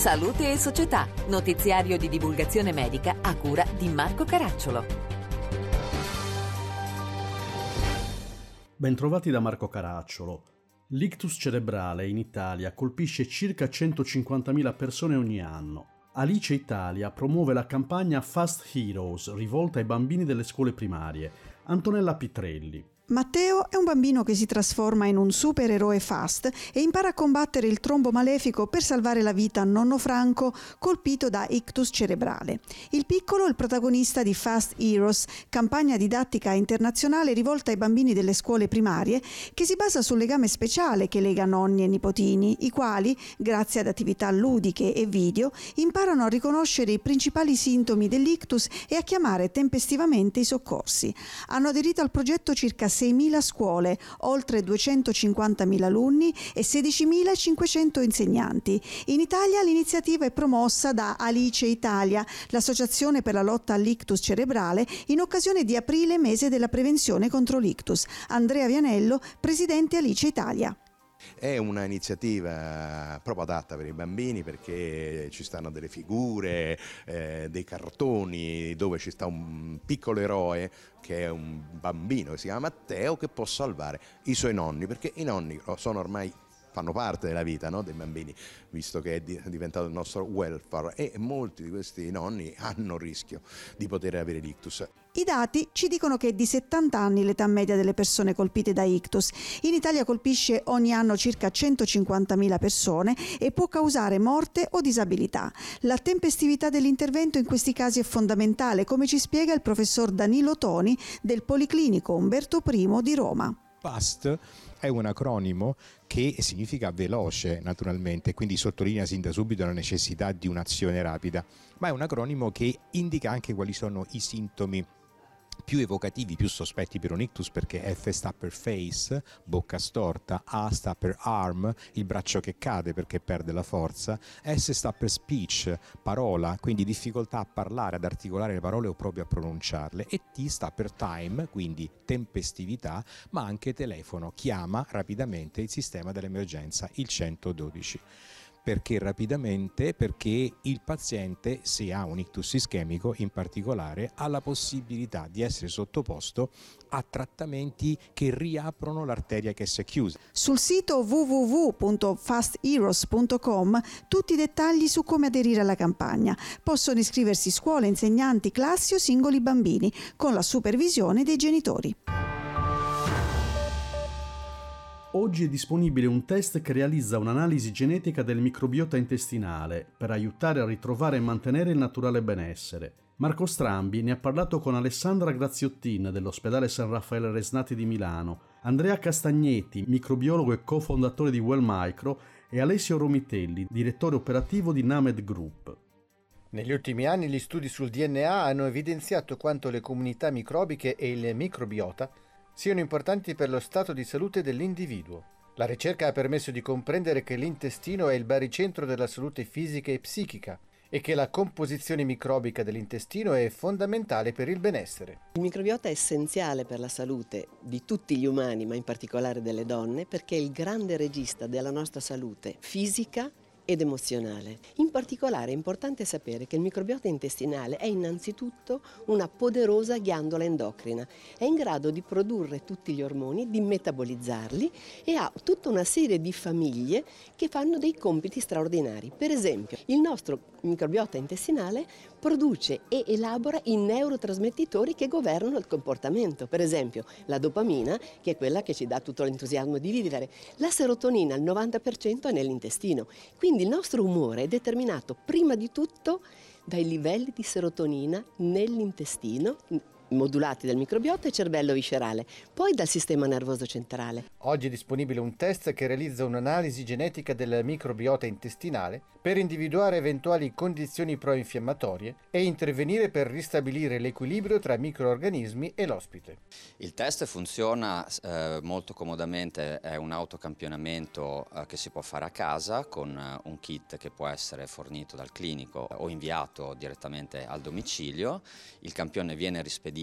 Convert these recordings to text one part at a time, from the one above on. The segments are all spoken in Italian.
Salute e Società, notiziario di divulgazione medica a cura di Marco Caracciolo. Bentrovati da Marco Caracciolo. L'ictus cerebrale in Italia colpisce circa 150.000 persone ogni anno. Alice Italia promuove la campagna Fast Heroes rivolta ai bambini delle scuole primarie. Antonella Pitrelli. Matteo è un bambino che si trasforma in un supereroe fast e impara a combattere il trombo malefico per salvare la vita a nonno Franco colpito da ictus cerebrale. Il piccolo è il protagonista di Fast Heroes, campagna didattica internazionale rivolta ai bambini delle scuole primarie che si basa sul legame speciale che lega nonni e nipotini, i quali, grazie ad attività ludiche e video, imparano a riconoscere i principali sintomi dell'ictus e a chiamare tempestivamente i soccorsi. Hanno aderito al progetto circa 6.000 scuole, oltre 250.000 alunni e 16.500 insegnanti. In Italia l'iniziativa è promossa da Alice Italia, l'associazione per la lotta all'ictus cerebrale, in occasione di aprile, mese della prevenzione contro l'ictus. Andrea Vianello, presidente Alice Italia. È un'iniziativa proprio adatta per i bambini perché ci stanno delle figure, eh, dei cartoni dove ci sta un piccolo eroe che è un bambino che si chiama Matteo che può salvare i suoi nonni perché i nonni sono ormai fanno parte della vita no, dei bambini, visto che è diventato il nostro welfare e molti di questi nonni hanno il rischio di poter avere l'ictus. I dati ci dicono che è di 70 anni l'età media delle persone colpite da ictus. In Italia colpisce ogni anno circa 150.000 persone e può causare morte o disabilità. La tempestività dell'intervento in questi casi è fondamentale, come ci spiega il professor Danilo Toni del Policlinico Umberto I di Roma. FAST è un acronimo che significa veloce naturalmente, quindi sottolinea sin da subito la necessità di un'azione rapida, ma è un acronimo che indica anche quali sono i sintomi più evocativi, più sospetti per un ictus perché F sta per face, bocca storta, A sta per arm, il braccio che cade perché perde la forza, S sta per speech, parola, quindi difficoltà a parlare, ad articolare le parole o proprio a pronunciarle e T sta per time, quindi tempestività, ma anche telefono, chiama rapidamente il sistema dell'emergenza, il 112 perché rapidamente? Perché il paziente, se ha un ictus ischemico in particolare, ha la possibilità di essere sottoposto a trattamenti che riaprono l'arteria che si è chiusa. Sul sito www.fastheroes.com tutti i dettagli su come aderire alla campagna. Possono iscriversi scuole, insegnanti, classi o singoli bambini, con la supervisione dei genitori. Oggi è disponibile un test che realizza un'analisi genetica del microbiota intestinale per aiutare a ritrovare e mantenere il naturale benessere. Marco Strambi ne ha parlato con Alessandra Graziottin dell'ospedale San Raffaele Resnati di Milano, Andrea Castagnetti, microbiologo e cofondatore di Well Micro, e Alessio Romitelli, direttore operativo di Named Group. Negli ultimi anni gli studi sul DNA hanno evidenziato quanto le comunità microbiche e il microbiota siano importanti per lo stato di salute dell'individuo. La ricerca ha permesso di comprendere che l'intestino è il baricentro della salute fisica e psichica e che la composizione microbica dell'intestino è fondamentale per il benessere. Il microbiota è essenziale per la salute di tutti gli umani, ma in particolare delle donne, perché è il grande regista della nostra salute fisica ed emozionale. In particolare è importante sapere che il microbiota intestinale è innanzitutto una poderosa ghiandola endocrina, è in grado di produrre tutti gli ormoni, di metabolizzarli e ha tutta una serie di famiglie che fanno dei compiti straordinari. Per esempio, il nostro microbiota intestinale produce e elabora i neurotrasmettitori che governano il comportamento. Per esempio, la dopamina, che è quella che ci dà tutto l'entusiasmo di vivere, la serotonina, il 90% è nell'intestino. Quindi il nostro umore è determinato prima di tutto dai livelli di serotonina nell'intestino, modulati dal microbiota e cervello viscerale, poi dal sistema nervoso centrale. Oggi è disponibile un test che realizza un'analisi genetica del microbiota intestinale per individuare eventuali condizioni pro-infiammatorie e intervenire per ristabilire l'equilibrio tra microorganismi e l'ospite. Il test funziona eh, molto comodamente, è un autocampionamento eh, che si può fare a casa con eh, un kit che può essere fornito dal clinico o inviato direttamente al domicilio. Il campione viene rispedito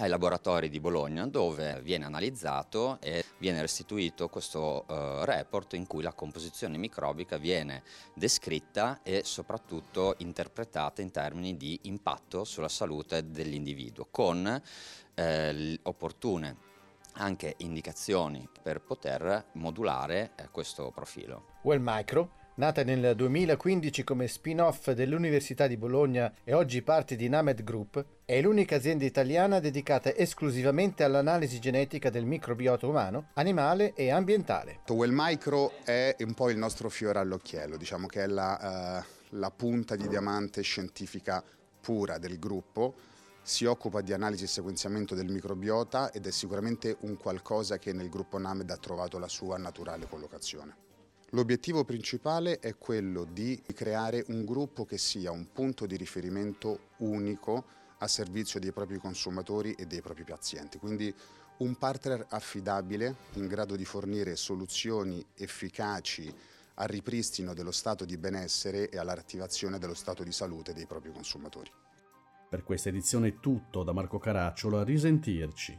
ai laboratori di Bologna dove viene analizzato e viene restituito questo uh, report in cui la composizione microbica viene descritta e soprattutto interpretata in termini di impatto sulla salute dell'individuo con eh, opportune anche indicazioni per poter modulare eh, questo profilo. Well Micro Nata nel 2015 come spin-off dell'Università di Bologna e oggi parte di Named Group, è l'unica azienda italiana dedicata esclusivamente all'analisi genetica del microbiota umano, animale e ambientale. Well Micro è un po' il nostro fiore all'occhiello, diciamo che è la, uh, la punta di diamante scientifica pura del gruppo si occupa di analisi e sequenziamento del microbiota ed è sicuramente un qualcosa che nel gruppo NAMED ha trovato la sua naturale collocazione. L'obiettivo principale è quello di creare un gruppo che sia un punto di riferimento unico a servizio dei propri consumatori e dei propri pazienti, quindi un partner affidabile in grado di fornire soluzioni efficaci al ripristino dello stato di benessere e all'attivazione dello stato di salute dei propri consumatori. Per questa edizione è tutto da Marco Caracciolo, a risentirci.